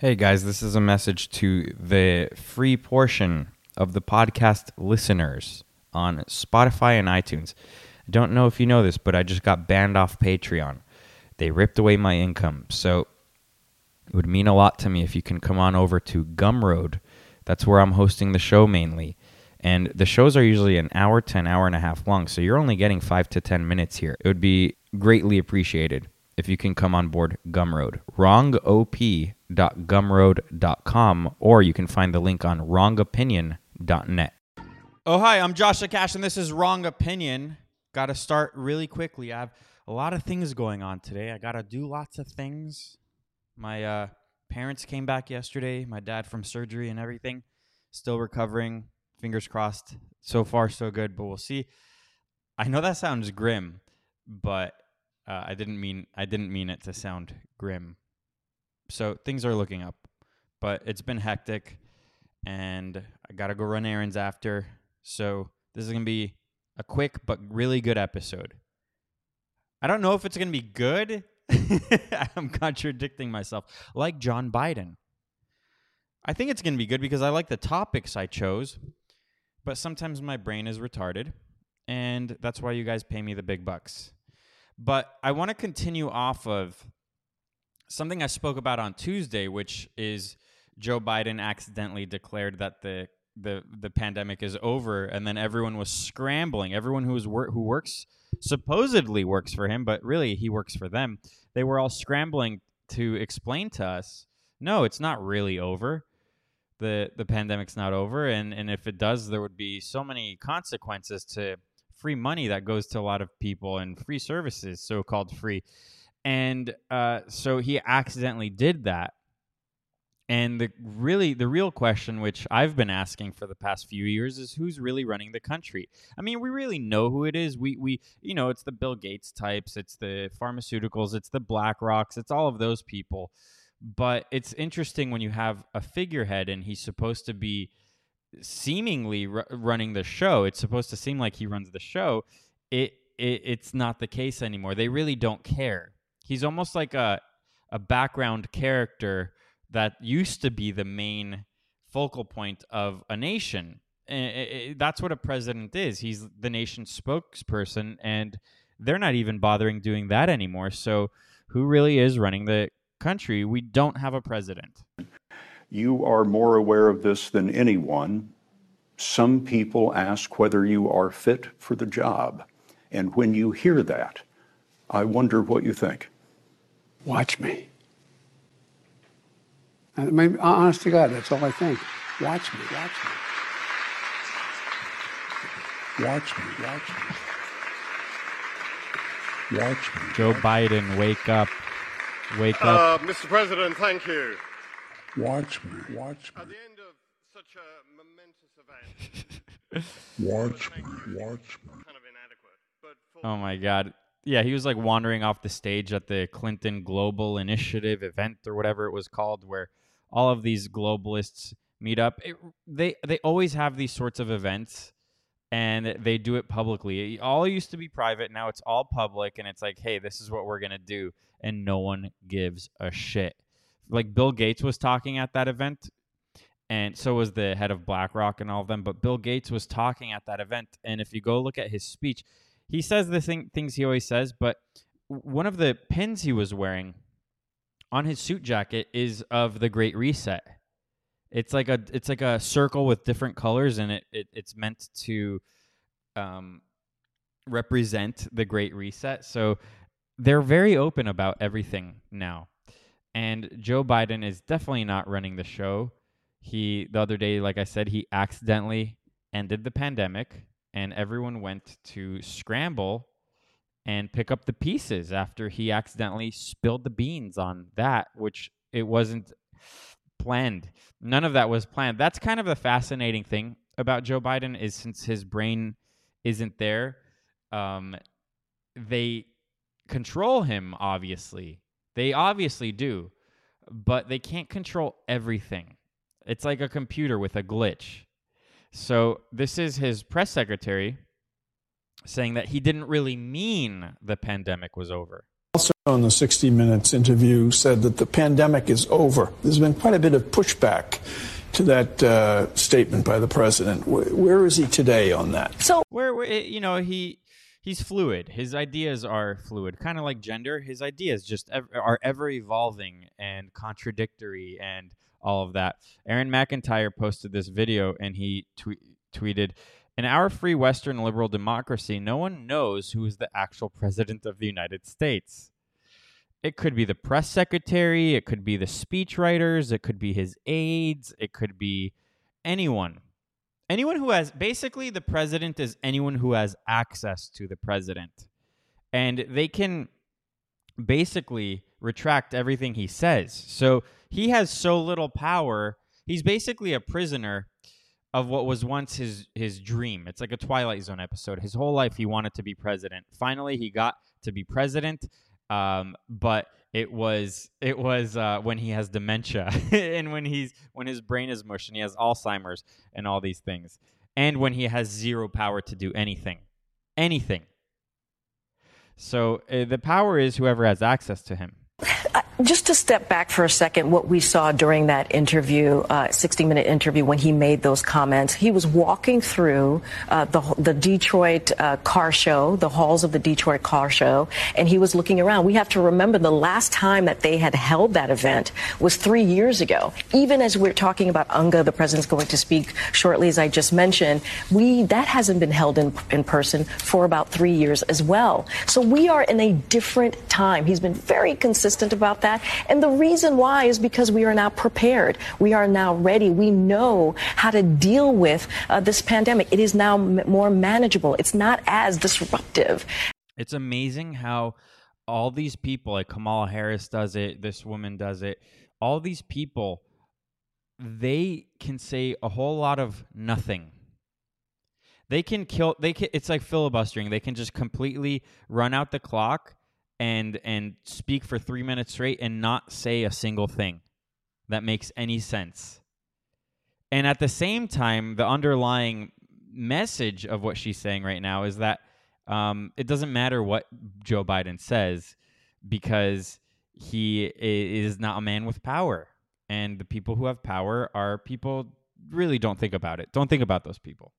Hey guys, this is a message to the free portion of the podcast listeners on Spotify and iTunes. I don't know if you know this, but I just got banned off Patreon. They ripped away my income. So it would mean a lot to me if you can come on over to Gumroad. That's where I'm hosting the show mainly. And the shows are usually an hour to an hour and a half long. So you're only getting five to 10 minutes here. It would be greatly appreciated if you can come on board Gumroad. Wrongop.gumroad.com, or you can find the link on wrongopinion.net. Oh, hi, I'm Joshua Cash, and this is Wrong Opinion. Got to start really quickly. I have a lot of things going on today. I got to do lots of things. My uh, parents came back yesterday, my dad from surgery and everything. Still recovering. Fingers crossed. So far, so good, but we'll see. I know that sounds grim, but uh, I didn't mean I didn't mean it to sound grim. So things are looking up, but it's been hectic, and I gotta go run errands after. So this is gonna be a quick but really good episode. I don't know if it's gonna be good. I'm contradicting myself, like John Biden. I think it's gonna be good because I like the topics I chose, but sometimes my brain is retarded, and that's why you guys pay me the big bucks. But I want to continue off of something I spoke about on Tuesday, which is Joe Biden accidentally declared that the the the pandemic is over, and then everyone was scrambling. Everyone who was wor- who works supposedly works for him, but really he works for them. They were all scrambling to explain to us, no, it's not really over. the The pandemic's not over, and and if it does, there would be so many consequences to free money that goes to a lot of people and free services, so called free. And uh, so he accidentally did that. And the really the real question which I've been asking for the past few years is who's really running the country. I mean, we really know who it is. We we you know, it's the Bill Gates types, it's the pharmaceuticals, it's the BlackRocks, it's all of those people. But it's interesting when you have a figurehead and he's supposed to be seemingly r- running the show. It's supposed to seem like he runs the show. It, it it's not the case anymore. They really don't care. He's almost like a a background character that used to be the main focal point of a nation. And that's what a president is. He's the nation's spokesperson, and they're not even bothering doing that anymore. So, who really is running the country? We don't have a president. You are more aware of this than anyone. Some people ask whether you are fit for the job. And when you hear that, I wonder what you think. Watch me. I mean, honest to God, that's all I think. Watch me, watch me. Watch me, watch me. Watch me. Joe Biden, wake up. Wake up. Uh, Mr. President, thank you. Watch me, watch me. At the end of such a momentous event, Watch me, watch me. kind of inadequate. But for Oh my god. Yeah, he was like wandering off the stage at the Clinton Global Initiative event or whatever it was called where all of these globalists meet up. It, they they always have these sorts of events and they do it publicly. It all used to be private, now it's all public and it's like, "Hey, this is what we're to do." And no one gives a shit. Like Bill Gates was talking at that event and so was the head of BlackRock and all of them. But Bill Gates was talking at that event, and if you go look at his speech, he says the thing, things he always says. But one of the pins he was wearing on his suit jacket is of the Great Reset. It's like a it's like a circle with different colors, and it, it it's meant to um, represent the Great Reset. So they're very open about everything now. And Joe Biden is definitely not running the show. He the other day, like I said, he accidentally ended the pandemic and everyone went to scramble and pick up the pieces after he accidentally spilled the beans on that, which it wasn't planned. None of that was planned. That's kind of the fascinating thing about Joe Biden is since his brain isn't there, um, they control him. Obviously, they obviously do, but they can't control everything. It's like a computer with a glitch. So this is his press secretary saying that he didn't really mean the pandemic was over. also on the 60 Minutes interview said that the pandemic is over. There's been quite a bit of pushback to that uh, statement by the president. Where, where is he today on that? So, where, where you know he he's fluid. His ideas are fluid, kind of like gender. His ideas just ev- are ever evolving and contradictory and all of that. Aaron McIntyre posted this video and he tweeted, "In our free Western liberal democracy, no one knows who is the actual president of the United States." It could be the press secretary, it could be the speechwriters, it could be his aides, it could be anyone anyone who has basically the president is anyone who has access to the president and they can basically retract everything he says. So he has so little power. He's basically a prisoner of what was once his his dream. It's like a twilight zone episode. His whole life he wanted to be president. Finally he got to be president um, but it was it was uh, when he has dementia and when he's when his brain is mush and he has Alzheimer's and all these things, and when he has zero power to do anything, anything. So uh, the power is whoever has access to him. Just to step back for a second, what we saw during that interview, uh, 60 minute interview, when he made those comments, he was walking through uh, the, the Detroit uh, car show, the halls of the Detroit car show, and he was looking around. We have to remember the last time that they had held that event was three years ago. Even as we're talking about UNGA, the president's going to speak shortly, as I just mentioned, we that hasn't been held in, in person for about three years as well. So we are in a different time. He's been very consistent about that that. And the reason why is because we are now prepared. We are now ready. We know how to deal with uh, this pandemic. It is now m- more manageable. It's not as disruptive. It's amazing how all these people, like Kamala Harris does it, this woman does it, all these people, they can say a whole lot of nothing they can kill they can it's like filibustering they can just completely run out the clock and and speak for three minutes straight and not say a single thing that makes any sense. And at the same time, the underlying message of what she's saying right now is that um, it doesn't matter what Joe Biden says because he is not a man with power. And the people who have power are people really don't think about it. Don't think about those people.